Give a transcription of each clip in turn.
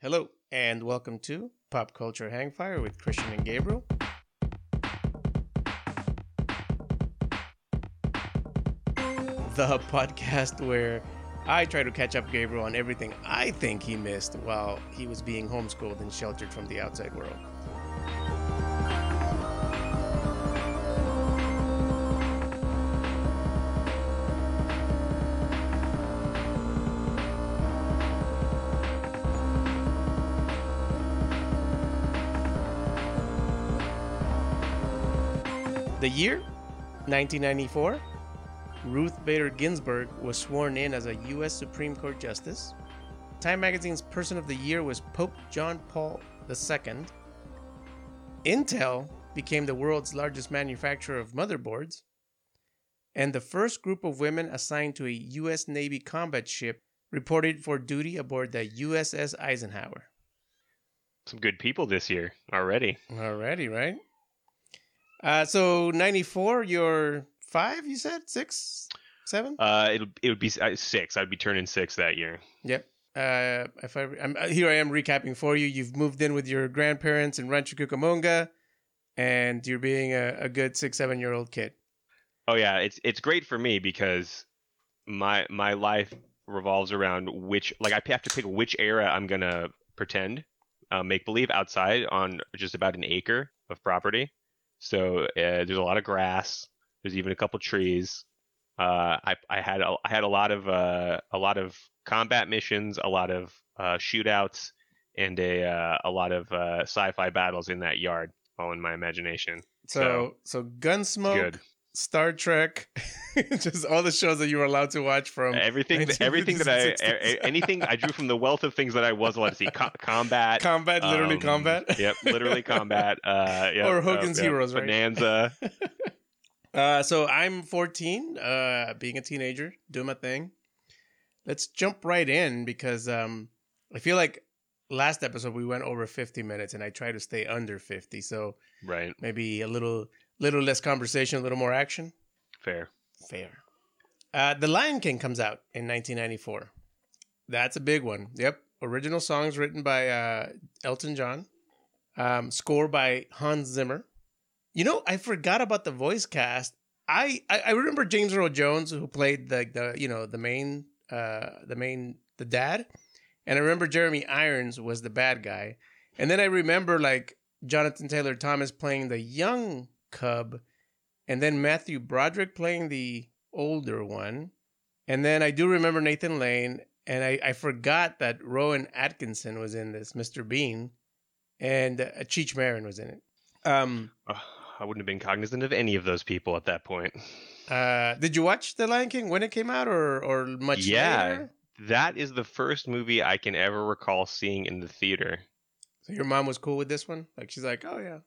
Hello, and welcome to Pop Culture Hangfire with Christian and Gabriel. The podcast where I try to catch up Gabriel on everything I think he missed while he was being homeschooled and sheltered from the outside world. The year 1994, Ruth Bader Ginsburg was sworn in as a U.S. Supreme Court Justice. Time Magazine's Person of the Year was Pope John Paul II. Intel became the world's largest manufacturer of motherboards. And the first group of women assigned to a U.S. Navy combat ship reported for duty aboard the USS Eisenhower. Some good people this year already. Already, right? Uh, so 94, you're five, you said? Six? Seven? Uh, it it would be uh, six. I'd be turning six that year. Yep. Uh, if I, I'm, uh, here I am recapping for you. You've moved in with your grandparents in Rancho Cucamonga, and you're being a, a good six, seven year old kid. Oh yeah, it's it's great for me because my my life revolves around which like I have to pick which era I'm gonna pretend uh, make believe outside on just about an acre of property. So uh, there's a lot of grass. There's even a couple trees. Uh, I I had a, I had a lot of uh, a lot of combat missions, a lot of uh, shootouts, and a uh, a lot of uh, sci-fi battles in that yard, all in my imagination. So so, Gunsmoke, Good. Star Trek, just all the shows that you were allowed to watch from Everything, everything that I, 1950s. a- a- anything I drew from the wealth of things that I was allowed to see. Co- combat, combat, literally um, combat. Yep, literally combat. Uh, yep, Or uh, Hogan's yep, Heroes, right? Bonanza. Uh, so I'm 14, uh, being a teenager, doing my thing. Let's jump right in because um, I feel like last episode we went over 50 minutes, and I try to stay under 50. So right, maybe a little, little less conversation, a little more action. fair. Fair. Uh, the Lion King comes out in 1994. That's a big one. Yep. Original songs written by uh, Elton John. Um, score by Hans Zimmer. You know, I forgot about the voice cast. I, I, I remember James Earl Jones who played the, the you know the main uh the main the dad, and I remember Jeremy Irons was the bad guy, and then I remember like Jonathan Taylor Thomas playing the young cub, and then Matthew Broderick playing the older one. And then I do remember Nathan Lane, and I, I forgot that Rowan Atkinson was in this, Mr. Bean, and uh, Cheech Marin was in it. Um, I wouldn't have been cognizant of any of those people at that point. uh, did you watch The Lion King when it came out, or or much Yeah. later? That is the first movie I can ever recall seeing in the theater. So your mom was cool with this one? Like she's like, oh yeah,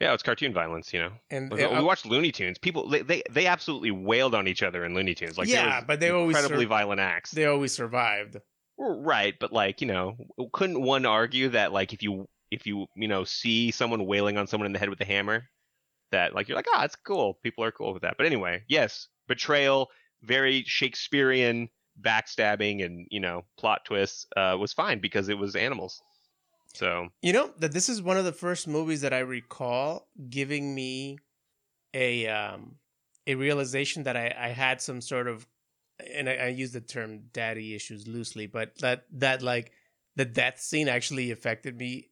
Yeah, it's cartoon violence, you know. and We, uh, we watched Looney Tunes. People, they, they, they absolutely wailed on each other in Looney Tunes. Like, Yeah, but they always incredibly sur- violent acts. they always survived. Right, but like you know, couldn't one argue that like if you if you you know see someone wailing on someone in the head with a hammer, that like you're like ah, it's cool. People are cool with that. But anyway, yes, betrayal, very Shakespearean backstabbing and you know plot twists uh, was fine because it was animals. So You know that this is one of the first movies that I recall giving me a um a realization that I, I had some sort of and I, I use the term daddy issues loosely, but that that like the death scene actually affected me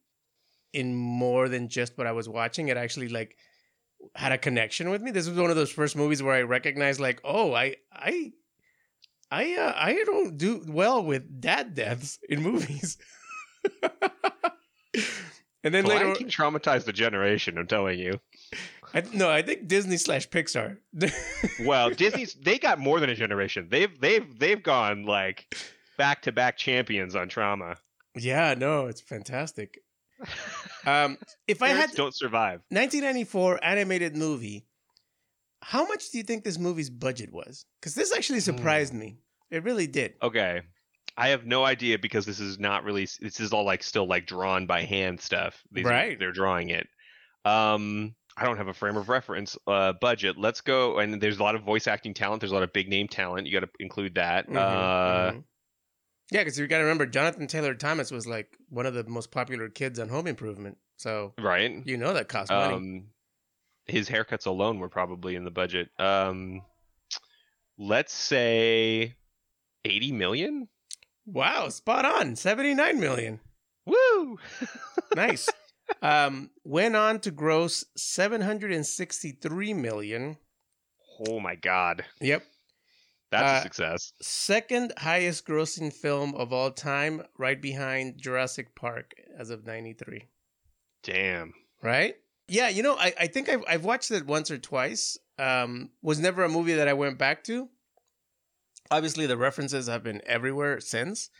in more than just what I was watching. It actually like had a connection with me. This was one of those first movies where I recognized like, oh, I I I uh, I don't do well with dad deaths in movies. and then The Lion later, traumatized a generation. I'm telling you. I, no, I think Disney slash Pixar. Well, Disney's they got more than a generation. They've they've they've gone like back to back champions on trauma. yeah, no, it's fantastic. Um, if I had don't survive. 1994 animated movie, how much do you think this movie's budget was? Because this actually surprised me. It really did. Okay. I have no idea because this is not really this is all like still like drawn by hand stuff. These are- Right. they're drawing it. Um I don't have a frame of reference uh budget. Let's go and there's a lot of voice acting talent, there's a lot of big name talent. You got to include that. Mhm, uh mhm. Yeah, because you got to remember, Jonathan Taylor Thomas was like one of the most popular kids on Home Improvement. So right? you know that cost money. Um, his haircuts alone were probably in the budget. Um, let's say eighty million. Wow, spot on. 79 million. Woo! Nice. um, went on to gross 763 million. oh my god, Yep. that's Uh, a success. Second highest grossing film of all time, right behind Jurassic Park as of 93. Damn. Right? Yeah, you know, I, I think I've, I've watched it once or twice. Um, was never a movie that I went back to. Obviously, the references have been everywhere since.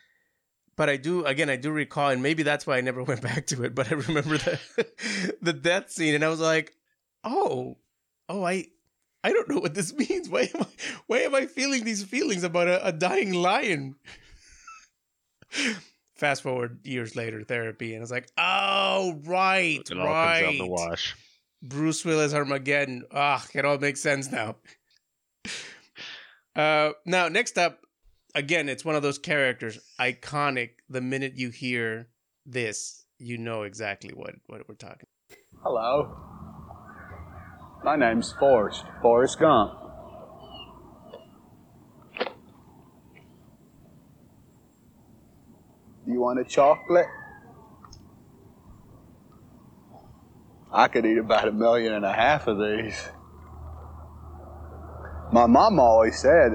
But I do, again, I do recall, and maybe that's why I never went back to it. But I remember the the death scene, and I was like, "Oh, oh, I, I don't know what this means. Why am I, why am I feeling these feelings about a, a dying lion?" Fast forward years later, therapy, and I was like, "Oh, right, It all comes out right." the wash. Bruce Willis Armageddon. Ah, it all makes sense now. Uh, now next up, again, it's one of those characters, iconic. The minute you hear this, you know exactly what what we're talking. Hello. My name's Forrest. Forrest Gump. Do you want a chocolate? I could eat about a million and a half of these. My mom always said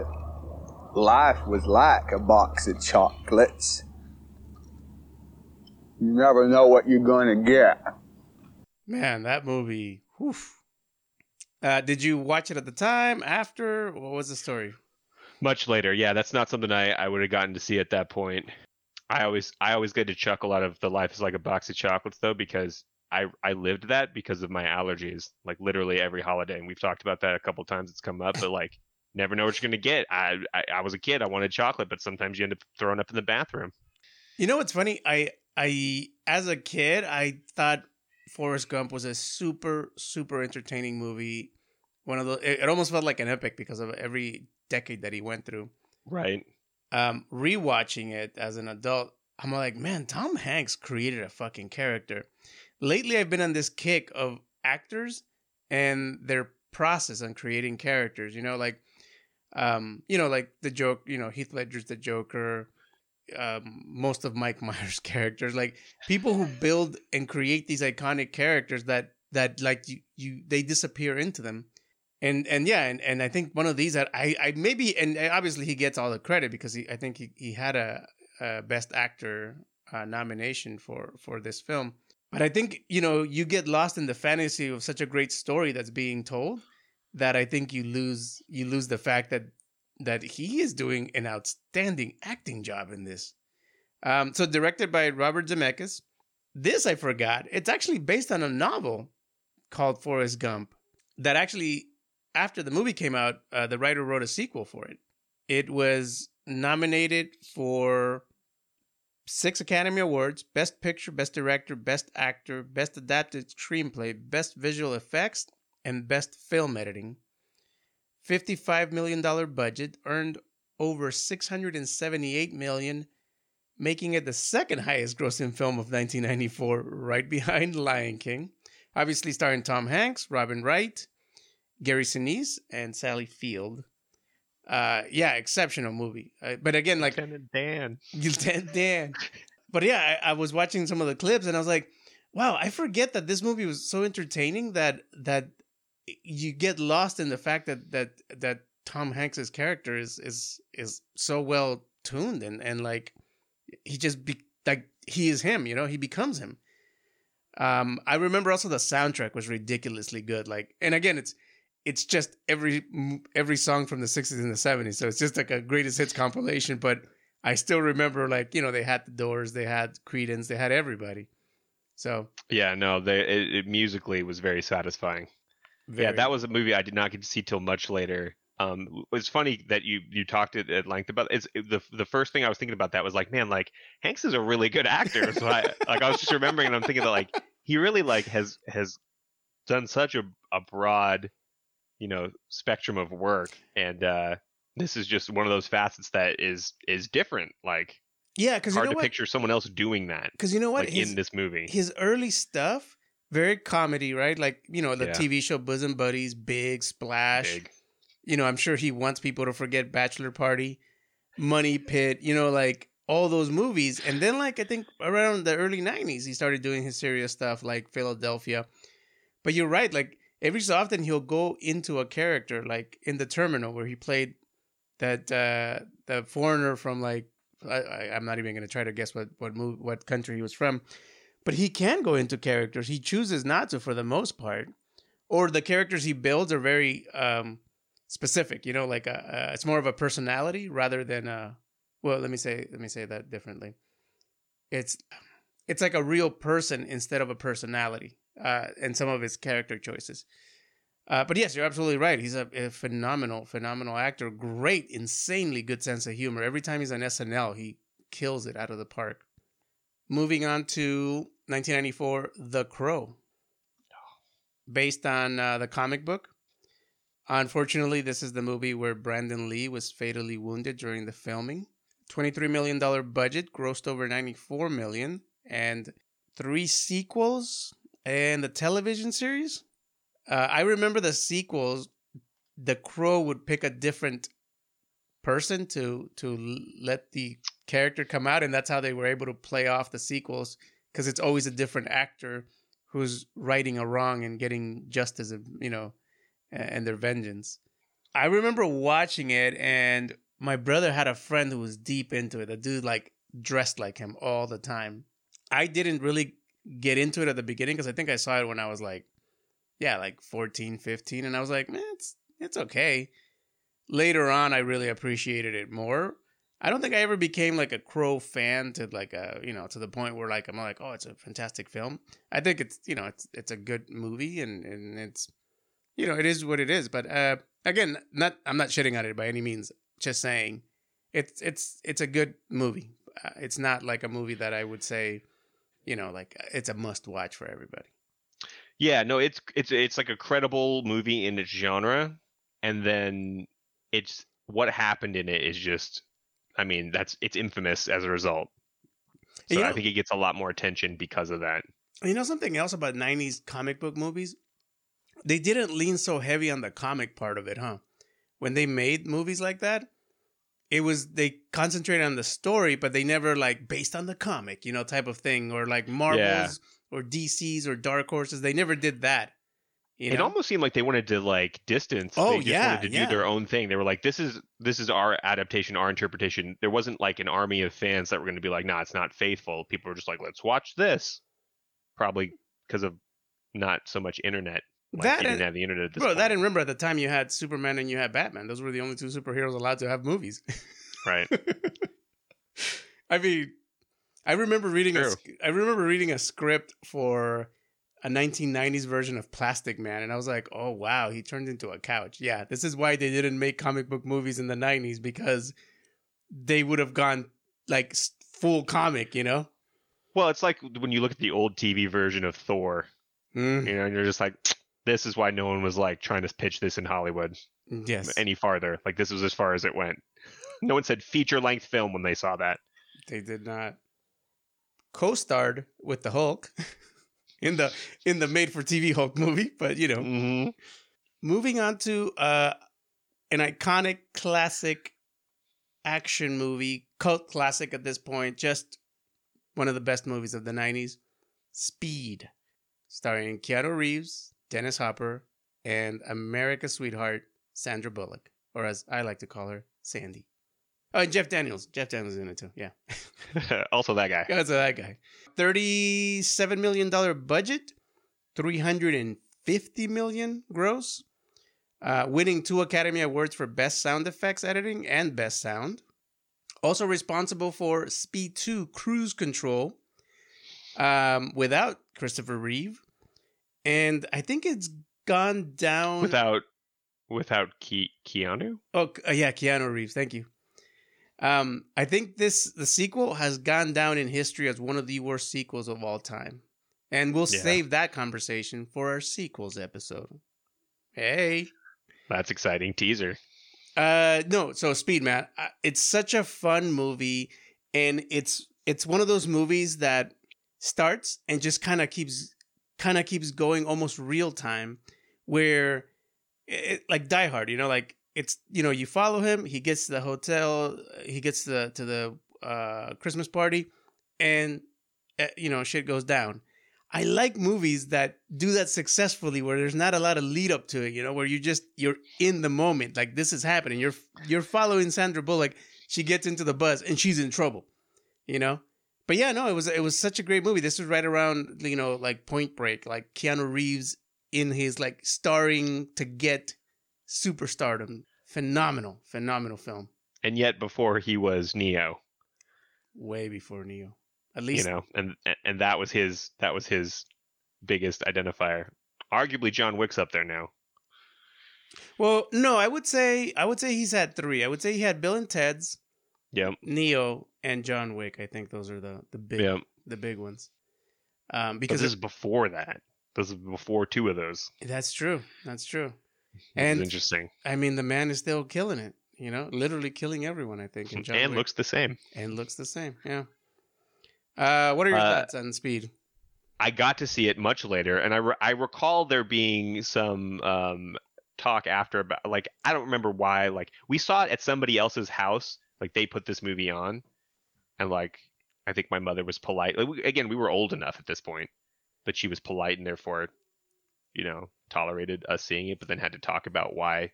life was like a box of chocolates. You never know what you're going to get. Man, that movie. Whew. Uh, did you watch it at the time? After? What was the story? Much later, yeah, that's not something I, I would have gotten to see at that point. I always I always get a chuckle out of the life is like a box of chocolates though because I I lived that because of my allergies like literally every holiday and we've talked about that a couple times it's come up but like never know what you're gonna get I, I I was a kid I wanted chocolate but sometimes you end up throwing up in the bathroom You know what's funny? I I as a kid, I thought Forrest Gump was a super super entertaining movie. One of the it, it almost felt like an epic because of every decade that he went through. right Um, rewatching it as an adult, I'm like, man, Tom Hanks created a fucking character. Lately, I've been on this kick of actors and their process on creating characters. You know, like, um, you know, like the joke. You know, Heath Ledger's the Joker. Um, most of Mike Myers' characters, like people who build and create these iconic characters that that like you you they disappear into them and and yeah and, and i think one of these that i i maybe and obviously he gets all the credit because he i think he, he had a, a best actor uh, nomination for for this film but i think you know you get lost in the fantasy of such a great story that's being told that i think you lose you lose the fact that that he is doing an outstanding acting job in this. Um so directed by robert zemeckis. This i forgot. It's actually based on a novel called forrest gump that actually after the movie came out, uh, the writer wrote a sequel for it. It was nominated for six Academy Awards Best Picture, Best Director, Best Actor, Best Adapted Screenplay, Best Visual Effects, and Best Film Editing. $55 million budget, earned over 678 million, making it the second highest grossing film of 1994, right behind Lion King. Obviously, starring Tom Hanks, Robin Wright, Gary Sinise and Sally Field. Uh, yeah, exceptional movie. Uh, but again, like Lieutenant Dan Lieutenant Dan. But yeah, I, I was watching some of the clips and I was like, wow, I forget that this movie was so entertaining that that you get lost in the fact that that that Tom Hanks's character is is is so well tuned and and like he just be like he is him, you know, he becomes him. Um, I remember also the soundtrack was ridiculously good. Like, and again, it's it's just every every song from the 60s and the 70s so it's just like a greatest hits compilation but i still remember like you know they had the doors they had Creedence they had everybody. So yeah no they it, it musically was very satisfying. Very, yeah that was a movie I did not get to see till much later. Um it's funny that you you talked at, at length about it's it, the the first thing I was thinking about that was like man like Hanks is a really good actor. So I like I was just remembering and I'm thinking that like he really like has has done such a, a broad you know spectrum of work and uh this is just one of those facets that is is different like Yeah, because you Hard know to what? picture someone else doing that, Because you know what? like his, in this movie. his early stuff, very comedy, right? Like you know the Yeah. TV show Bosom Buddies, Big Splash. Big. You know, I'm sure he wants people to forget Bachelor Party, Money Pit. You know, like all those movies. And then, like I think around the early '90s, he started doing his serious stuff, like Philadelphia. But you're right. Like every so often, he'll go into a character, like in the Terminal, where he played that uh the foreigner from like I, I'm not even to try to guess what what move what country he was from, but he can go into characters. He chooses not to for the most part, or the characters he builds are very um, specific. You know, like a, a, it's more of a personality rather than a. Well, let me say let me say that differently. It's it's like a real person instead of a personality, uh, and some of his character choices. Uh, but yes, you're absolutely right. He's a, a phenomenal, phenomenal actor. Great, insanely good sense of humor. Every time he's on SNL, he kills it out of the park. Moving on to 1994, The Crow, based on uh, the comic book. Unfortunately, this is the movie where Brandon Lee was fatally wounded during the filming. $23 million budget, grossed over 94 million, and three sequels and the television series. Uh, I remember the sequels. The Crow would pick a different person to to let the character come out, and that's how they were able to play off the sequels because it's always a different actor who's righting a wrong and getting justice, you know, and their vengeance. I remember watching it, and my brother had a friend who was deep into it. The dude like dressed like him all the time. I didn't really get into it at the beginning because I think I saw it when I was like, yeah, like 14, 15. And I was like, man, it's, it's okay. Later on, I really appreciated it more. I don't think I ever became like a Crow fan to like a, you know, to the point where like, I'm like, oh, it's a fantastic film. I think it's, you know, it's, it's a good movie and, and it's, you know, it is what it is. But, uh, again, not, I'm not shitting on it by any means. Just saying it's, it's, it's a good movie. Uh, it's not like a movie that I would say, you know, like uh, it's a must watch for everybody. Yeah, no, it's it's it's like a credible movie in its genre, and then it's what happened in it is just, I mean, that's it's infamous as a result. So You I think it gets a lot more attention because of that. You know something else about 90s comic book movies? They didn't lean so heavy on the comic part of it, huh? When they made movies like that, it was they concentrated on the story, but they never like based on the comic, you know, type of thing, or like Marvels or DCs or Dark Horses. They never did that. You It almost seemed like they wanted to like distance. Oh, they just yeah, wanted to yeah. do their own thing. They were like, "This is this is our adaptation, our interpretation." There wasn't like an army of fans that were going to be like, "Nah, it's not faithful." People were just like, "Let's watch this," probably because of not so much internet. Like, That didn't and- have the internet at this Bro, point, that and remember at the time you had Superman and you had Batman. Those were the only two superheroes allowed to have movies. right? I mean, I remember reading a True. sc- I remember reading a script for a 1990s version of Plastic Man, and I was like, "Oh wow, he turned into a couch." Yeah, this is why they didn't make comic book movies in the 90s because they would have gone like full comic, you know. Well, it's like when you look at the old TV version of Thor, Mm, you know, and you're just like, "This is why no one was like trying to pitch this in Hollywood yes, any farther. Like this was as far as it went." No one said feature length film when they saw that. they did not. Co-starred with the Hulk in the in the made-for-TV Hulk movie, but you know. hmm moving on to uh an iconic classic action movie cult classic at this point just one of the best movies of the 90s speed starring keanu reeves dennis hopper and america's sweetheart sandra bullock or as i like to call her sandy oh and jeff daniels jeff daniels is in it too yeah also, that guy. that's that guy. Thirty-seven million dollar budget, three hundred and fifty million gross. Uh, winning two Academy Awards for Best Sound Effects Editing and Best Sound. Also responsible for Speed 2 Cruise Control um, without Christopher Reeve. And I think it's gone down. Without without Ke- Keanu. Oh, uh, yeah, Keanu Reeves. Thank you. Um, I think this the sequel has gone down in history as one of the worst sequels of all time, and we'll Yeah. save that conversation for our sequels episode. Hey, That's exciting teaser. uh, no, so Speed Man, uh, it's such a fun movie. and it's it's one of those movies that starts and just kind of keeps kind of keeps going almost real time, where it, like Die Hard, you know, like it's you know you follow him, he gets to the hotel, he gets to the to the uh, Christmas party, and uh, you know shit goes down. I like movies that do that successfully, where there's not a lot of lead up to it. You know, where you just you're in the moment, like this is happening. You're you're following Sandra Bullock. She gets into the bus and she's in trouble. You know, but yeah, no, it was it was such a great movie. This was right around you know like Point Break, like Keanu Reeves in his like starring to get superstardom. Phenomenal, phenomenal film. And yet before he was Neo, Way before Neo, at least you know, and and that was his that was his biggest identifier. Arguably, John Wick's up there now. Well, no, I would say I would say he's had three. I would say he had Bill and Ted's, Yep. Neo, and John Wick. I think those are the the big Yep. the big ones. Um, But because this is before that. This is before two of those. that's true. That's true. And interesting. I mean, the man is still killing it. You know, literally killing everyone. I think. In John and Wick. looks the same. and looks the same. Yeah. Uh, what are your Uh, thoughts on Speed? I got to see it much later, and I, re- I recall there being some um, talk after about like I don't remember why like we saw it at somebody else's house like they put this movie on, and like I think my mother was polite. Like, we, again, we were old enough at this point, but she was polite and therefore, you know, tolerated us seeing it, but then had to talk about why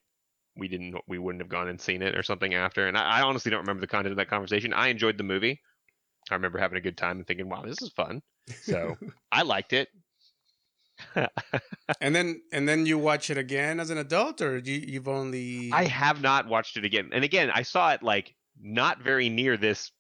we didn't we wouldn't have gone and seen it or something after. And I, I honestly don't remember the content of that conversation. I enjoyed the movie. I remember having a good time and thinking, "Wow, this is fun." So I liked it. and then and then you watch it again as an adult, or you, you've only I have not watched it again. And again, I saw it like not very near this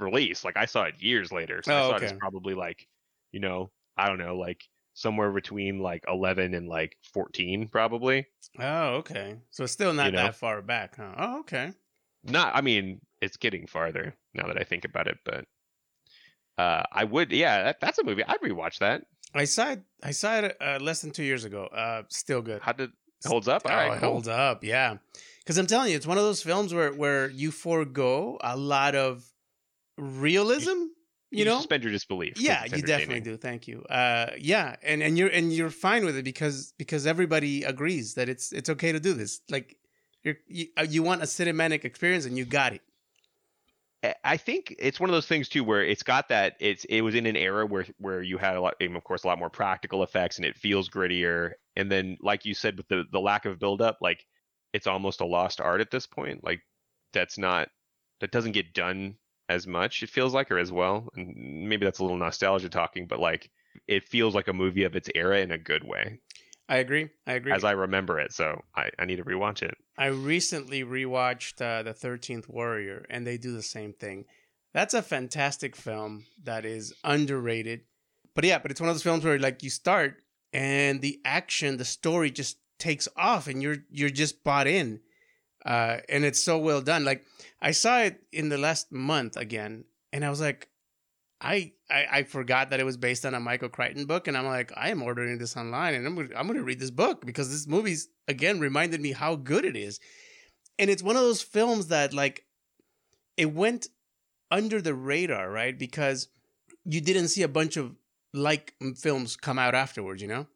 release. Like I saw it years later. So I Oh, saw it as probably like, you know, I don't know, like somewhere between like 11 and like 14 probably. Oh, okay. So it's still not You know? that far back, huh? Oh, okay. Not I mean, it's getting farther now that I think about it, but uh I would yeah, that, that's a movie. I'd rewatch that. I saw it. I saw it uh, less than two years ago. Uh, still good. How did it holds up? Oh, All right, it cool. holds up. Yeah, because I'm telling you, it's one of those films where where you forego a lot of realism. You, know, suspend your disbelief. yeah, you definitely do. Thank you. Uh, yeah, and and you're and you're fine with it because because everybody agrees that it's it's okay to do this. Like you're you, uh, you want a cinematic experience and you got it. I- I think it's one of those things too where it's got that it's it was in an era where where you had a lot of course a lot more practical effects and it feels grittier and then like you said with the the lack of build up like it's almost a lost art at this point like that's not that doesn't get done as much it feels like or as well and maybe that's a little nostalgia talking but like it feels like a movie of its era in a good way I agree. I agree. as I remember it so I I need to rewatch it I recently rewatched uh, The Thirteenth Warrior, and they do the same thing. That's a fantastic film that is underrated. But yeah, but it's one of those films where like you start and the action, the story just takes off, and you're you're just bought in, uh, and it's so well done. Like I saw it in the last month again, and I was like. I, I I forgot that it was based on a Michael Crichton book, and I'm like, I am ordering this online, and I'm gonna, I'm gonna read this book because this movie's again reminded me how good it is, and it's one of those films that like it went under the radar, right? Because you didn't see a bunch of like films come out afterwards, you know.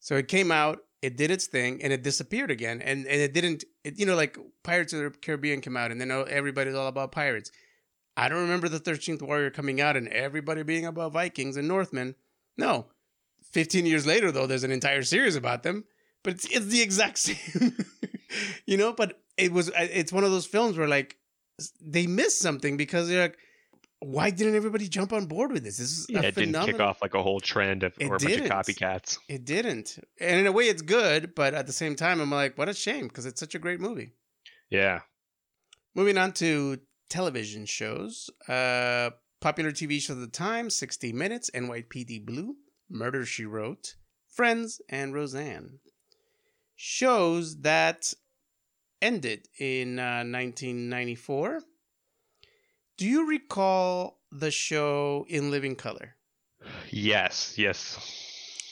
So it came out, it did its thing, and it disappeared again, and and it didn't, it, you know, like Pirates of the Caribbean came out, and then oh, everybody's all about pirates. I don't remember the Thirteenth Warrior coming out and everybody being about Vikings and Northmen. No, fifteen years later, though, there's an entire series about them, but it's it's the exact same, you know. But it was it's one of those films where like they missed something because they're like, why didn't everybody jump on board with this? This is yeah it didn't kick off like a whole trend of It or a bunch of copycats It didn't, and in a way, it's good. But at the same time, I'm like, what a shame because it's such a great movie. yeah Moving on to television shows. Uh, popular TV shows at the time 60 Minutes, NYPD Blue, Murder She Wrote, Friends, and Roseanne. Shows that ended in uh, 1994. Do you recall the show In Living Color? yes yes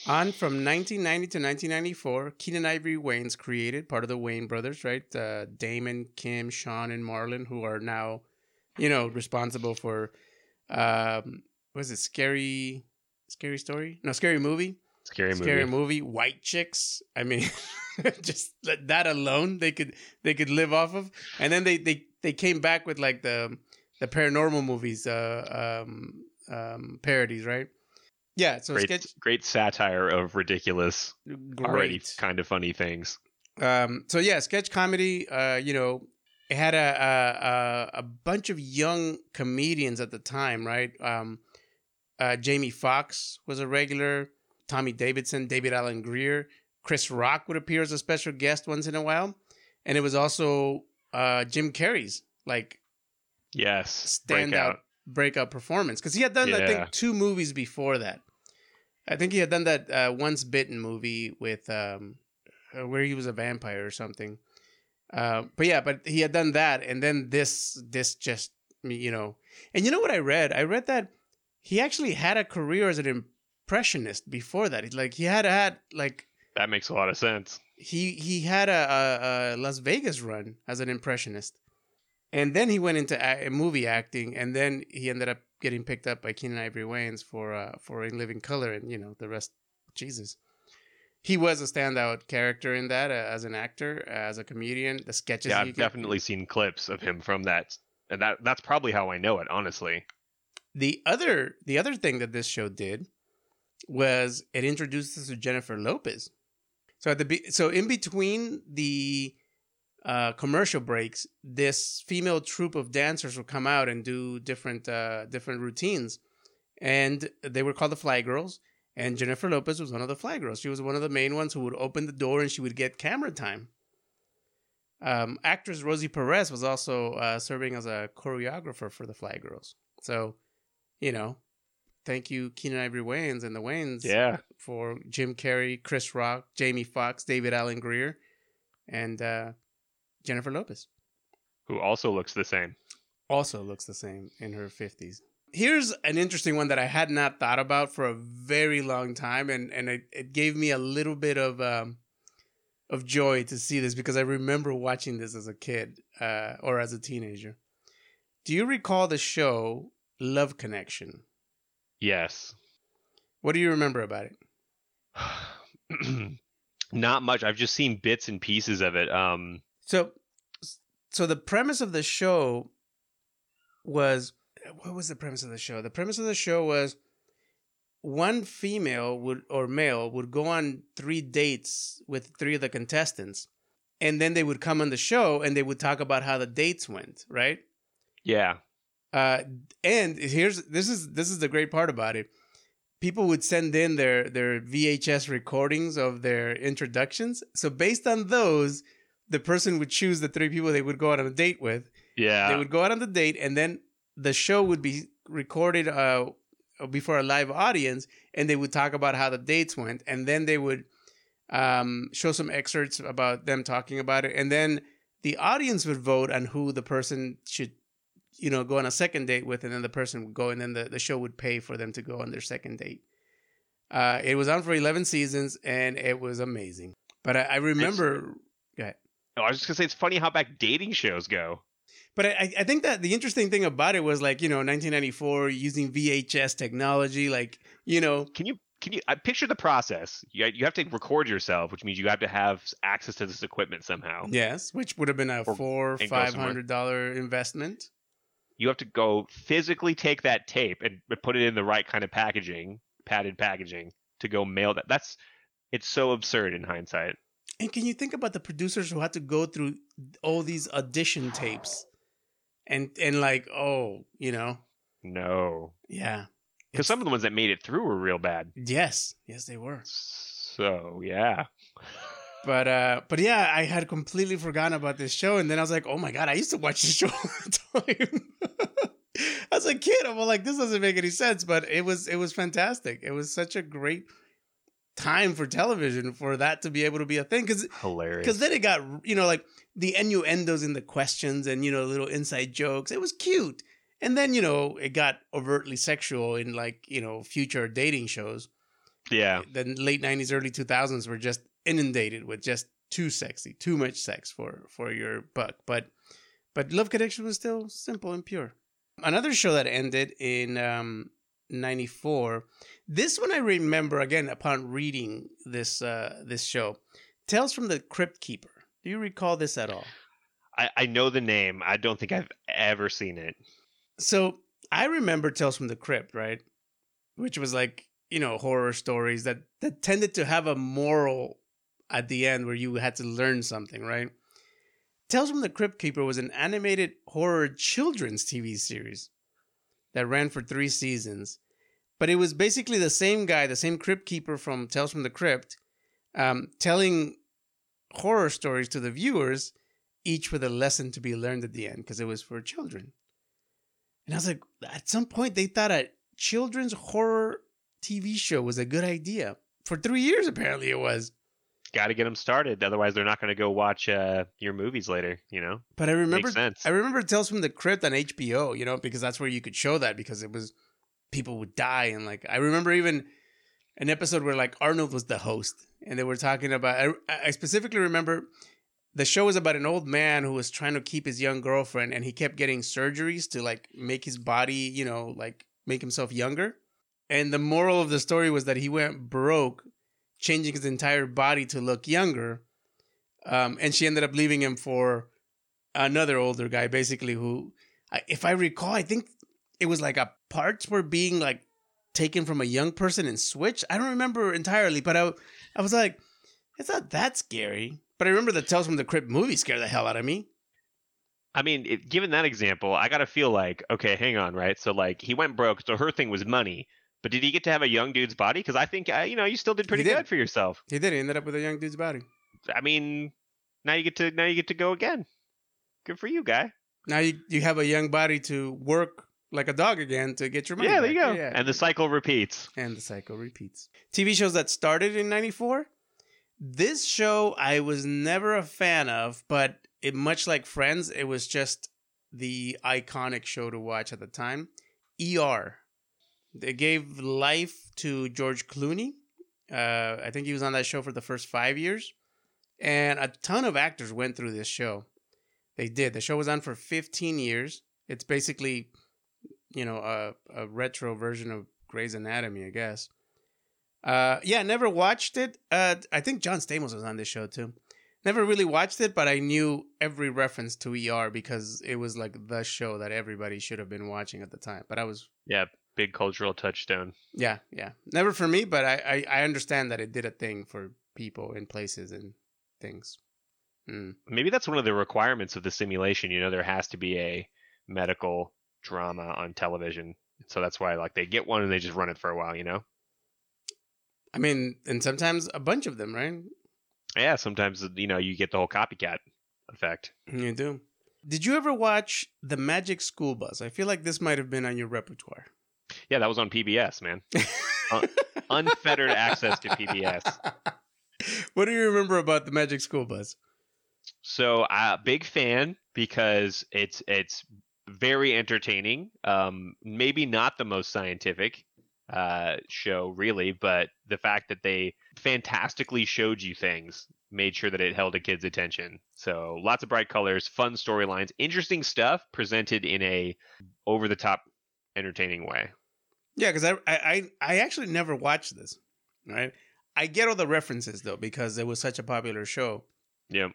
On from 1990 to 1994, Keenen Ivory Wayans created, part of the Wayne brothers, right? Uh, Damon, Kim, Sean, and Marlon, who are now you know, responsible for um was it scary scary story? No, scary movie. Scary movie. Scary movie. White chicks. I mean, just that- that alone they could they could live off of. And then they they they came back with like the the paranormal movies uh um um parodies, right? Yeah, so great, sketch great satire of ridiculous, already great. kind of funny things. Um, so yeah, sketch comedy. Uh, you know, it had a, a a a bunch of young comedians at the time, right? Um, uh, Jamie Foxx was a regular. Tommy Davidson, David Alan Grier, Chris Rock would appear as a special guest once in a while, and it was also uh, Jim Carrey's like Yes. standout Breakout. performance because he had done I think two movies before that. I think he had done that uh, once bitten movie with um, uh, where he was a vampire or something. Uh, but yeah, but he had done that, and then this this just you know, and you know what I read? I read that he actually had a career as an impressionist before that. Like he had had like That makes a lot of sense. he he had a, a, a Las Vegas run as an impressionist, and then he went into a, movie acting, and then he ended up getting picked up by Keenen Ivory Wayans for uh, for In Living Color, and you know the rest. Jesus, he was a standout character in that uh, as an actor, as a comedian. The sketches, Yeah, I've definitely seen clips of him from that, and that that's probably how I know it. Honestly. The other the other thing that this show did was it introduced us to Jennifer Lopez. So at the be- so in between the uh, commercial breaks, this female troupe of dancers would come out and do different uh, different routines, and they were called the Fly Girls. And Jennifer Lopez was one of the Fly Girls. She was one of the main ones who would open the door and she would get camera time. Um, actress Rosie Perez was also uh, serving as a choreographer for the Fly Girls. So, you know, thank you, Keenen Ivory Wayans and the Wayans Yeah. for Jim Carrey, Chris Rock, Jamie Foxx, David Alan Grier, and uh, Jennifer Lopez. Who also looks the same. Also looks the same in her 50s. Here's an interesting one that I had not thought about for a very long time, and, and it, it gave me a little bit of um, of joy to see this because I remember watching this as a kid uh, or as a teenager. Do you recall the show Love Connection? Yes. What do you remember about it? Not much. I've just seen bits and pieces of it. Um. So, so the premise of the show was what was the premise of the show? The premise of the show was one female would or male would go on three dates with three of the contestants, and then they would come on the show and they would talk about how the dates went, right? Yeah. Uh, and here's this is this is the great part about it. People would send in their their VHS recordings of their introductions. So based on those, the person would choose the three people they would go out on a date with. Yeah. They would go out on the date, and then the show would be recorded uh, before a live audience, and they would talk about how the dates went, and then they would um, show some excerpts about them talking about it, and then the audience would vote on who the person should, you know, go on a second date with, and then the person would go, and then the, the show would pay for them to go on their second date. Uh, it was on for 11 seasons, and it was amazing. But I, I remember. No, I was just gonna say it's funny how back dating shows go. But I, I think that the interesting thing about it was like, you know, 1994 using VHS technology, like, you know, Can you can you I picture the process? You you have to record yourself, which means you have to have access to this equipment somehow. yes, which would have been a Or- four, five hundred dollar investment. You have to go physically take that tape and put it in the right kind of packaging, padded packaging, to go mail that. That's it's so absurd in hindsight. And can you think about the producers who had to go through all these audition tapes and and like, oh, you know, No, yeah. because some of the ones that made it through were real bad. Yes, yes they were. So yeah, But uh but yeah, I had completely forgotten about this show and then I was like, "Oh my god, I used to watch this show all the time." As a kid, I'm like, "This doesn't make any sense," but it was it was fantastic. It was such a great time for television for that to be able to be a thing cuz hilarious. cuz then it got, you know, like the innuendos in the questions and you know, little inside jokes. It was cute. And then, you know, it got overtly sexual in like, you know, future dating shows yeah, the late 90s early 2000s were just inundated with just too sexy too much sex for for your buck but but love connection was still simple and pure Another show that ended in um, 94. This one I remember again upon reading this uh, this show. Tales from the Crypt Keeper. Do you recall this at all? I, I know the name. I don't think I've ever seen it. So I remember Tales from the Crypt, right? Which was like, you know, horror stories that, that tended to have a moral at the end where you had to learn something, right? Tales from the Crypt Keeper was an animated horror children's TV series that ran for three seasons. But it was basically the same guy, the same Crypt Keeper from Tales from the Crypt, um, telling horror stories to the viewers, each with a lesson to be learned at the end because it was for children. And I was like, at some point, they thought a children's horror TV show was a good idea. For three years, apparently, it was. Got to get them started, otherwise they're not going to go watch uh, your movies later. You know, But I remember. I remember Tales from the Crypt on HBO, you know, because that's where you could show that because it was people would die and like I remember even an episode where like Arnold was the host and they were talking about. I, I specifically remember the show was about an old man who was trying to keep his young girlfriend and he kept getting surgeries to like make his body, you know, like make himself younger. And the moral of the story was that he went broke, changing his entire body to look younger. Um, and she ended up leaving him for another older guy, basically, who, if I recall, I think it was like a parts were being like taken from a young person and switched. I don't remember entirely, but I, I was like, it's not that scary. But I remember the Tales from the Crypt movie scared the hell out of me. I mean, it, given that example, I got to feel like, okay, hang on, right? So like he went broke, so her thing was money. But did he get to have a young dude's body? Because I think, uh, you know, you still did pretty did. good for yourself. He did. He ended up with a young dude's body. I mean, now you get to now you get to go again. Good for you, guy. Now you, you have a young body to work like a dog again to get your money. yeah, there you back. go. Yeah. And the cycle repeats. and the cycle repeats. TV shows that started in 94. This show I was never a fan of, but it much like Friends, it was just the iconic show to watch at the time. ER. They gave life to George Clooney. Uh, I think he was on that show for the first five years. And a ton of actors went through this show. They did. The show was on for 15 years. It's basically, you know, a, a retro version of Grey's Anatomy, I guess. Uh, yeah, never watched it. Uh, I think John Stamos was on this show too. Never really watched it, but I knew every reference to ER because it was like the show that everybody should have been watching at the time. But I was, Yeah, big cultural touchstone. yeah, yeah, never for me. But I, I, I understand that it did a thing for people in places and things. Mm. Maybe that's one of the requirements of the simulation. You know, there has to be a medical drama on television. So that's why like they get one and they just run it for a while, you know? I mean, and sometimes a bunch of them, right? Yeah, sometimes you know, you get the whole copycat effect. You do. Did you ever watch The Magic School Bus? I feel like this might have been on your repertoire. Yeah, that was on PBS, man. Uh, Unfettered access to PBS. what do you remember about The Magic School Bus? So, uh, big fan because it's it's very entertaining. Um, maybe not the most scientific uh, show, really, but the fact that they fantastically showed you things made sure that it held a kid's attention. So, lots of bright colors, fun storylines, interesting stuff presented in a over the top, entertaining way. Yeah, because I, I I I actually never watched this. Right, I get all the references though because it was such a popular show. Yeah.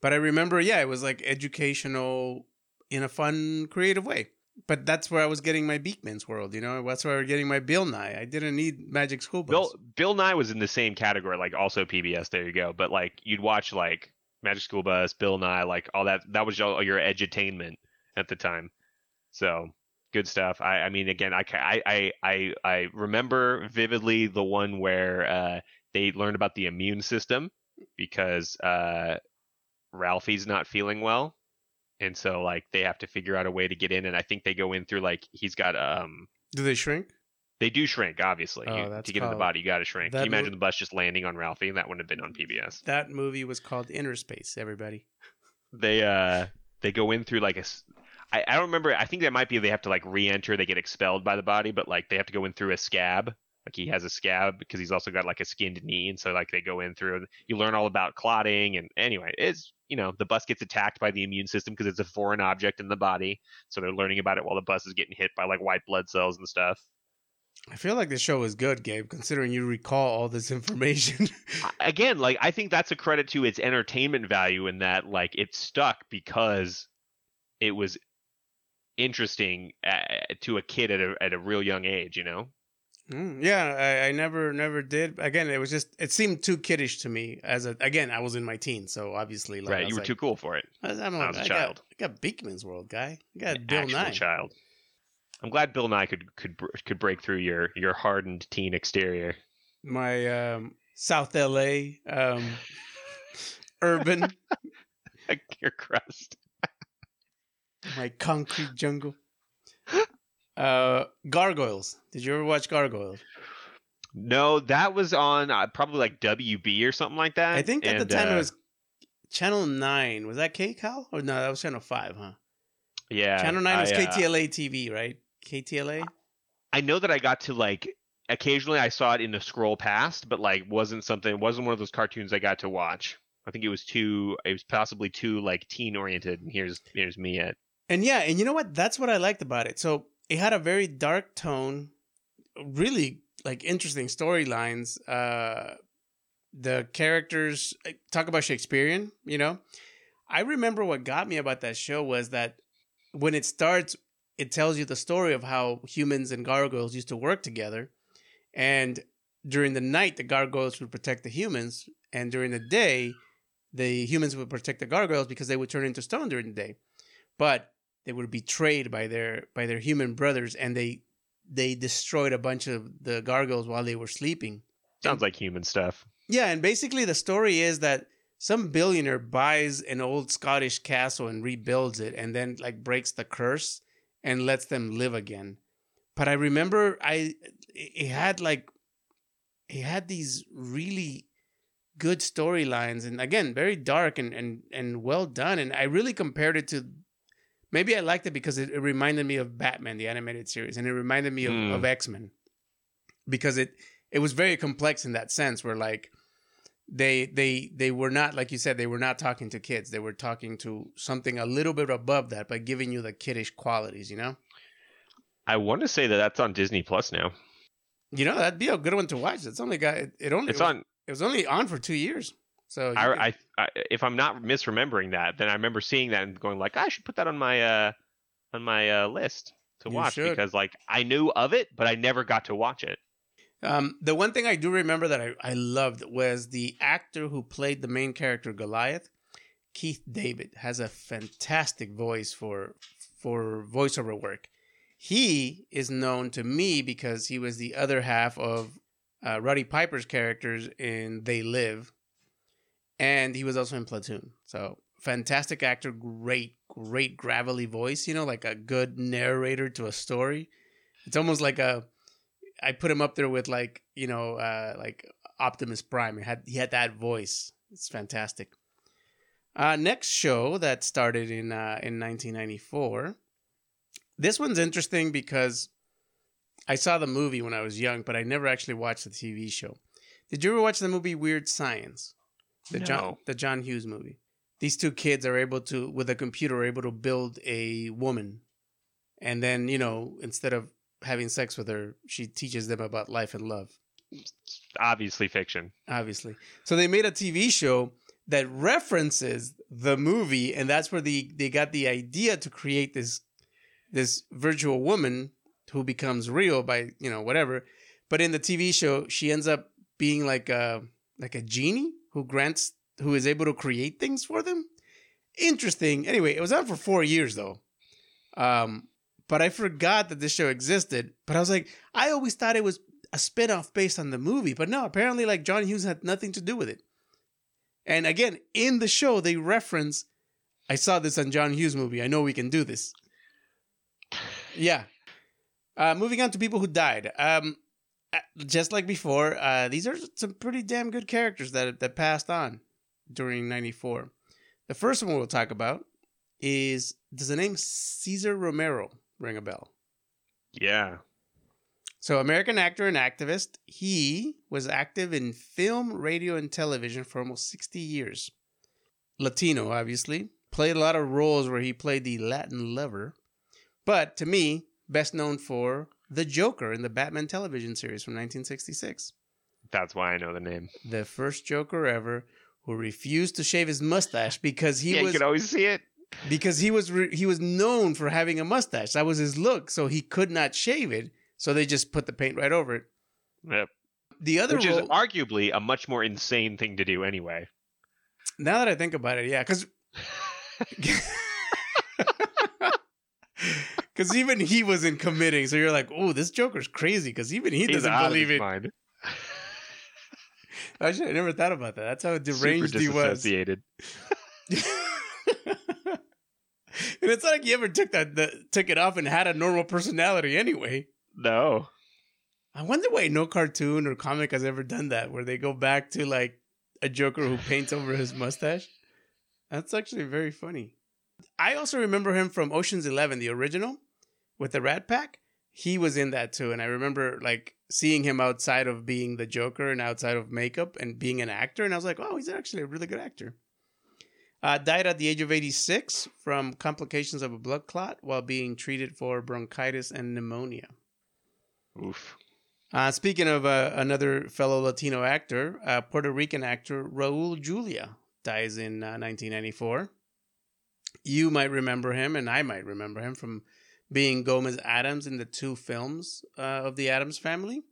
But I remember, yeah, it was like educational in a fun, creative way. But that's where I was getting my Beakman's World, you know. That's where I was getting my Bill Nye. I didn't need Magic School Bus. Bill Bill Nye was in the same category, like also PBS. There you go. But like you'd watch like Magic School Bus, Bill Nye, like all that. That was all your edutainment at the time. So good stuff. I, I mean, again, I, I I I remember vividly the one where uh, they learned about the immune system because uh, Ralphie's not feeling well, and so like they have to figure out a way to get in. And I think they go in through like he's got um Do they shrink? they do shrink, obviously. Oh, You- that's to get in the body, you got to shrink. Can you imagine mo- the bus just landing on Ralphie? That wouldn't have been on PBS. That movie was called Innerspace. Everybody. They uh they go in through like a. I, I don't remember. I think that might be they have to like re-enter. They get expelled by the body, but like they have to go in through a scab, Like he hmm. has a scab because he's also got like a skinned knee, and so like they go in through. You learn all about clotting, and anyway, it's you know the bus gets attacked by the immune system because it's a foreign object in the body, so they're learning about it while the bus is getting hit by like white blood cells and stuff. I feel like the show is good, Gabe, considering you recall all this information. Again, like I think that's a credit to its entertainment value in that like it stuck because it was interesting uh, to a kid at a at a real young age, you know. Mm, yeah, I, I never, never did. Again, it was just, it seemed too kiddish to me. As a, again, I was in my teens, so obviously, like, right, you were like, too cool for it. I was, I'm when I was a I child. Got, I got Beakman's World, guy. I got Bill Actual Nye. child. I'm glad Bill Nye could could could break through your your hardened teen exterior. My um, South LA, um, urban, your crust. My concrete jungle. Uh, Gargoyles. Did you ever watch Gargoyles? No, that was on uh, probably like WB or something like that. I think at the and, time uh, it was Channel Nine. Was that KCAL? Or no, that was Channel Five, huh? yeah. Channel Nine was I, uh, KTLA TV, right? KTLA. I know that I got to like occasionally I saw it in the scroll past, but like wasn't something wasn't one of those cartoons I got to watch. I think it was too it was possibly too like teen oriented and here's here's me at And yeah, and you know what? That's what I liked about it. So it had a very dark tone, really like interesting storylines. Uh, the characters eh, talk about Shakespearean. You know, I remember what got me about that show was that when it starts, it tells you the story of how humans and gargoyles used to work together, and during the night the gargoyles would protect the humans, and during the day the humans would protect the gargoyles because they would turn into stone during the day. But they were betrayed by their by their human brothers and they they destroyed a bunch of the gargoyles while they were sleeping. sounds like human stuff. Yeah, and basically the story is that some billionaire buys an old Scottish castle and rebuilds it and then like breaks the curse and lets them live again. But I remember I it had like it had these really good storylines and again very dark and, and and well done and I really compared it to maybe I liked it because it, it reminded me of Batman the animated series and it reminded me of, Hmm. of X-Men. Because it it was very complex in that sense where like they they they were not like you said they were not talking to kids. They were talking to something a little bit above that but giving you the kiddish qualities you know? I want to say that that's on Disney Plus now. you know that'd be a good one to watch. It's only got it, it only It's on it was only on for two years so I, could- I, I if I'm not misremembering that, then I remember seeing that and going like, I should put that on my uh on my uh, list to You watch should. because like I knew of it, but I never got to watch it. Um, the one thing I do remember that I, I loved was the actor who played the main character Goliath. Keith David has a fantastic voice for for voiceover work. He is known to me because he was the other half of uh, Roddy Piper's characters in They Live, and he was also in Platoon. So fantastic actor, great, great gravelly voice. You know, like a good narrator to a story. It's almost like a I put him up there with like you know uh, like Optimus Prime. He had he had that voice. It's fantastic. Uh, next show that started in uh, in 1994. This one's interesting because I saw the movie when I was young, but I never actually watched the TV show. Did you ever watch the movie Weird Science? The John the John Hughes movie. These two kids are able to with a computer are able to build a woman, and then you know instead of having sex with her, she teaches them about life and love. Obviously fiction. Obviously, so they made a TV show that references the movie, and that's where the they got the idea to create this this virtual woman who becomes real by you know whatever. But in the TV show, she ends up being like a like a genie who grants who is able to create things for them. Interesting. Anyway, it was on for four years though. Um, but I forgot that this show existed. But I was like, I always thought it was a spin-off based on the movie, but no, apparently like John Hughes had nothing to do with it. And again, in the show they reference I saw this on John Hughes movie. I know we can do this. Yeah. Uh, moving on to people who died. Um, just like before, uh, these are some pretty damn good characters that that passed on during '94. The first one we'll talk about is does the name Cesar Romero ring a bell? Yeah. So, American actor and activist, he was active in film, radio, and television for almost 60 years. Latino, obviously, played a lot of roles where he played the Latin lover. But to me, best known for the Joker in the Batman television series from 1966. That's why I know the name. The first Joker ever who refused to shave his mustache because he yeah, was you could always see it. because he was re- he was known for having a mustache. That was his look, so he could not shave it. So they just put the paint right over it. Yep. The other Which role, is arguably a much more insane thing to do anyway. now that I think about it, yeah, because because even he wasn't committing. So you're like, oh, this Joker's crazy because even he He's doesn't believe it. mind. Actually, I never thought about that. That's how deranged he was. disassociated. and it's not like he ever took that the, took it off and had a normal personality anyway. No. I wonder why no cartoon or comic has ever done that, where they go back to like a Joker who paints over his mustache. That's actually very funny. I also remember him from Ocean's Eleven, the original, with the Rat Pack. He was in that too, and I remember like seeing him outside of being the Joker and outside of makeup and being an actor, and I was like, oh, he's actually a really good actor. Uh, died at the age of 86 from complications of a blood clot while being treated for bronchitis and pneumonia. Oof. Uh, speaking of uh, another fellow Latino actor, uh, Puerto Rican actor Raul Julia dies in uh, 1994. You might remember him, and I might remember him from being Gomez Addams in the two films uh, of the Addams family.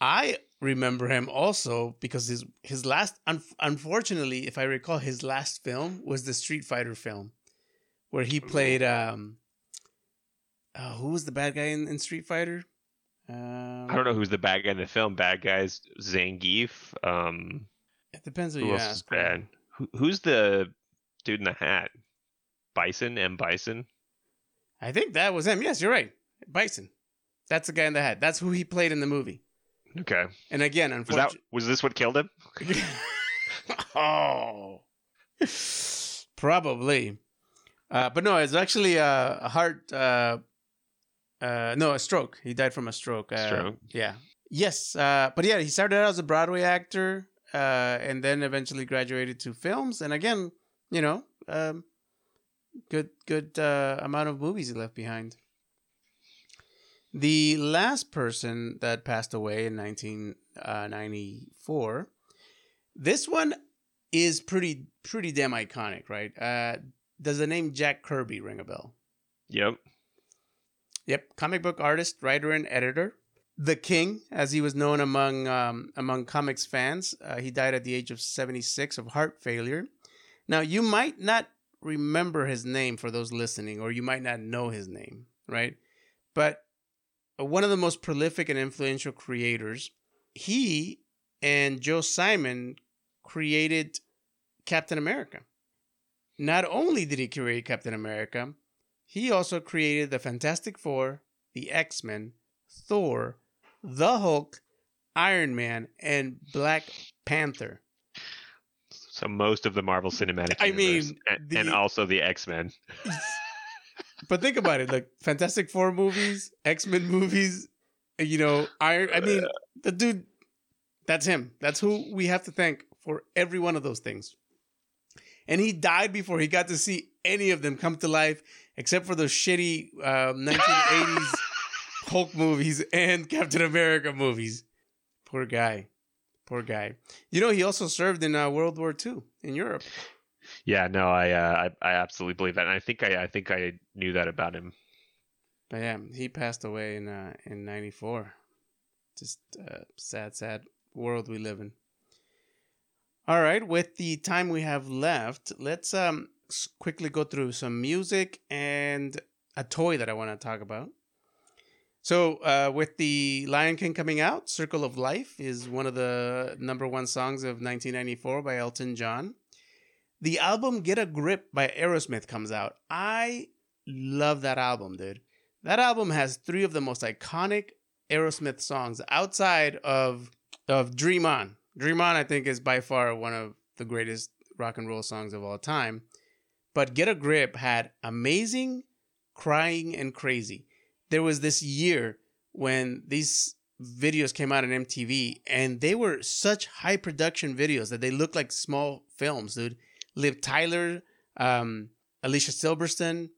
I remember him also because his his last, un- unfortunately, if I recall, his last film was the Street Fighter film, where he played. Um, uh, who was the bad guy in, in Street Fighter? Um, I don't know who's the bad guy in the film. Bad guys, Zangief. Um, It depends who, who you else is bad? Who, who's the dude in the hat? Bison M. Bison. I think that was him. Yes, you're right. Bison. That's the guy in the hat. That's who he played in the movie. Okay. And again, Was that was this what killed him? oh, probably. Uh, but no, it's actually a, a heart. Uh, uh, no, a stroke. He died from a stroke. Uh, Stroke. Yeah. Yes. Uh, but yeah, he started out as a Broadway actor, uh, and then eventually graduated to films. And again, you know, um, good good uh, amount of movies he left behind. The last person that passed away in 1994. This one is pretty pretty damn iconic, right? Uh, does the name Jack Kirby ring a bell? Yep. Yep, comic book artist, writer, and editor. The King, as he was known among um, among comics fans, uh, he died at the age of 76 of heart failure. Now, you might not remember his name for those listening, or you might not know his name, right? But one of the most prolific and influential creators, he and Joe Simon created Captain America. Not only did he create Captain America, he also created the Fantastic Four, the X Men, Thor, the Hulk, Iron Man, and Black Panther. So most of the Marvel Cinematic I Universe, mean, and, the- and also the X Men. But think about it, like Fantastic Four movies, X Men movies, you know, Iron. I mean, the dude, that's him. That's who we have to thank for every one of those things. And he died before he got to see any of them come to life, except for those shitty um, 1980s Hulk movies and Captain America movies. Poor guy. Poor guy. You know, he also served in uh, World War II in Europe. Yeah, no, I, uh, I I absolutely believe that, and I think I I think I knew that about him. But yeah, he passed away in uh, in '94. Just uh, sad, sad world we live in. All right, with the time we have left, let's um quickly go through some music and a toy that I want to talk about. So, uh, with the Lion King coming out, "Circle of Life" is one of the number one songs of 1994 by Elton John. The album "Get a Grip" by Aerosmith comes out. I love that album, dude. That album has three of the most iconic Aerosmith songs outside of of Dream On. Dream On, I think, is by far one of the greatest rock and roll songs of all time. But Get a Grip had amazing, crying, and crazy. There was this year when these videos came out on MTV, and they were such high production videos that they looked like small films, dude. Liv Tyler, um, Alicia Silverstone,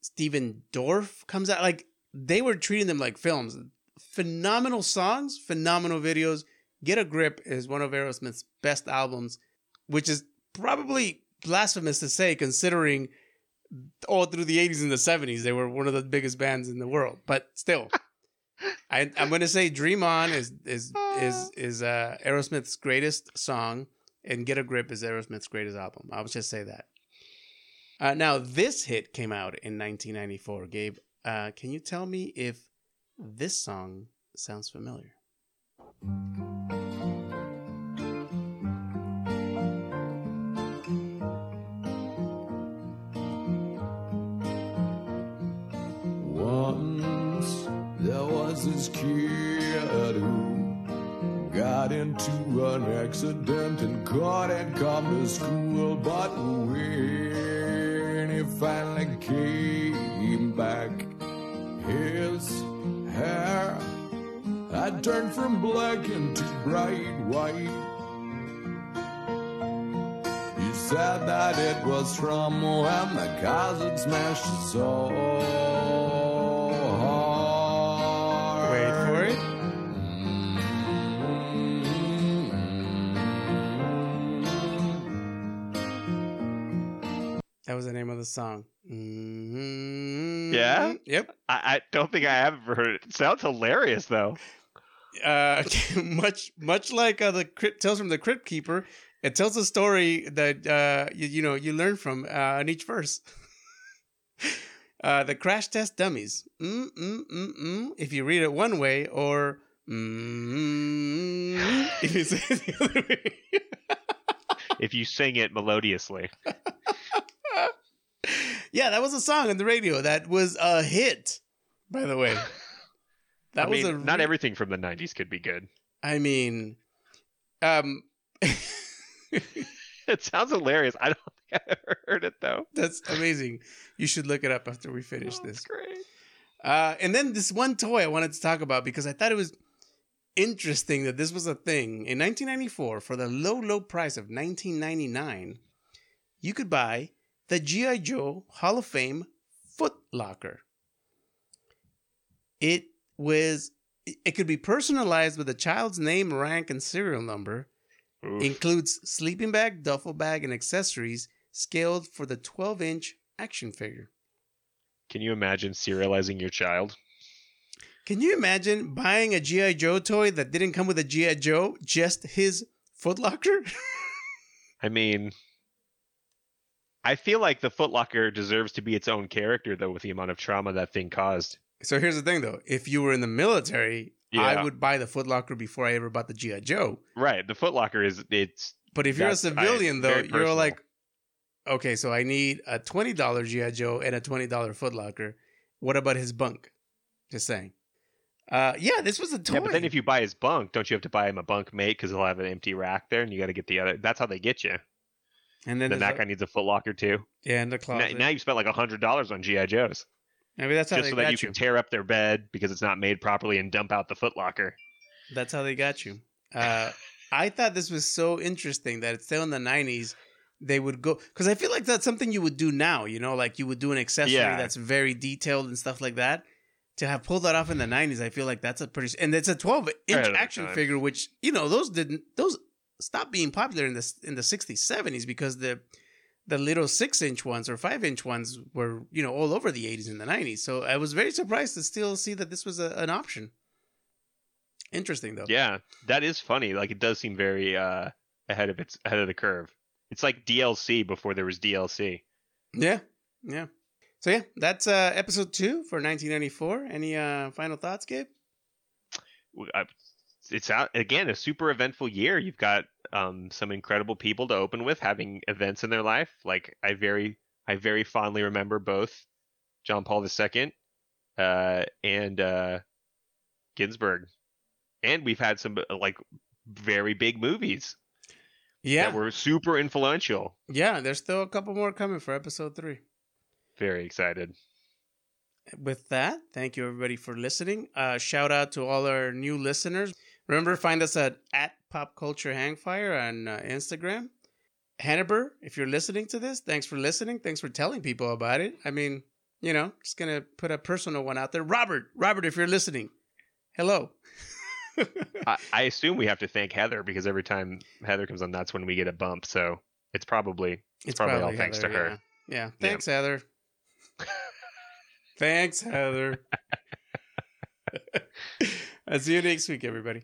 Stephen Dorff comes out. Like they were treating them like films. Phenomenal songs, phenomenal videos. Get a Grip is one of Aerosmith's best albums, which is probably blasphemous to say considering all through the 80s and the 70s they were one of the biggest bands in the world. But still, I, I'm going to say "Dream On" is is is is uh, Aerosmith's greatest song, and "Get a Grip" is Aerosmith's greatest album. I'll just say that. Uh, now, this hit came out in 1994. Gabe, uh, can you tell me if this song sounds familiar? Kid who got into an accident and couldn't come to school. But when he finally came back, his hair had turned from black into bright white. He said that it was from when the had smashed his soul. That was the name of the song. Mhm. Yeah? Yep. I, I don't think I have ever heard it. It sounds hilarious though. uh, much much like uh, the crypt tales from the crypt keeper it tells a story that uh, you, you know you learn from uh, in each verse uh, the crash test dummies mm, mm, mm, mm, if you read it one way or mm, if you say it the other way If you sing it melodiously. Yeah that was a song on the radio that was a hit by the way that I was mean, a not everything from the '90s could be good. i mean um It sounds hilarious. I don't think I ever heard it though. That's amazing. You should look it up after we finish Oh, this. Great. Uh, and then this one toy I wanted to talk about because I thought it was interesting that this was a thing. In 1994, for the low, low price of 19.99, you could buy the GI Joe Hall of Fame Foot Locker. It was. It could be personalized with a child's name, rank, and serial number. Oof. Includes sleeping bag, duffel bag, and accessories scaled for the 12 inch action figure. Can you imagine serializing your child? Can you imagine buying a G.I. Joe toy that didn't come with a G.I. Joe, just his footlocker? I mean, I feel like the Footlocker deserves to be its own character, though, with the amount of trauma that thing caused. so here's the thing though. If you were in the military, I would buy the footlocker before I ever bought the G.I. Joe. Right. The Footlocker is it's But if you're a That's- I- civilian though, you're personal. like, okay, so I need a $20 G.I. Joe and a $20 footlocker. What about his bunk? Just saying. Uh, yeah, this was a toy. yeah. But then if you buy his bunk, don't you have to buy him a bunk mate because he'll have an empty rack there, and you got to get the other. That's how they get you. And then Then that a- guy needs a Footlocker too. yeah, in the Now, closet. now you spent like a hundred dollars on GI Joes Maybe that's how just so that you you. can tear up their bed because it's not made properly and dump out the Footlocker. That's how they got you. Uh, I thought this was so interesting that it's still in the '90s. They would go because I feel like that's something you would do now. You know, like you would do an accessory Yeah. that's very detailed and stuff like that. To have pulled that off in the '90s, I feel like that's a pretty and it's a 12 inch their action figure, which you know those didn't those stopped being popular in the in the '60s, '70s because the the little six inch ones or five inch ones were you know all over the '80s and the '90s. So I was very surprised to still see that this was a, an option. Interesting though. Yeah, that is funny. Like it does seem very uh ahead of its ahead of the curve. It's like DLC before there was DLC. Yeah, yeah. So yeah, that's uh episode two for 1994. Any uh final thoughts, Gabe? I- It's out again a super eventful year. You've got um some incredible people to open with having events in their life. Like I very I very fondly remember both John Paul II uh and uh Ginsburg. And we've had some uh, like very big movies Yeah, that were super influential. yeah. There's still a couple more coming for episode three. Very excited. with that, thank you everybody for listening. Uh, shout out to all our new listeners. Remember, find us at at Pop Culture Hangfire on uh, Instagram. Hannibal, if you're listening to this, thanks for listening. Thanks for telling people about it. I mean, you know, just gonna put a personal one out there. Robert, Robert, if you're listening, hello. I, I assume we have to thank Heather because every time Heather comes on, that's when we get a bump. So it's probably it's, probably, all thanks to her. Yeah. yeah. Thanks, Heather. Thanks, Heather. I'll see you next week, everybody.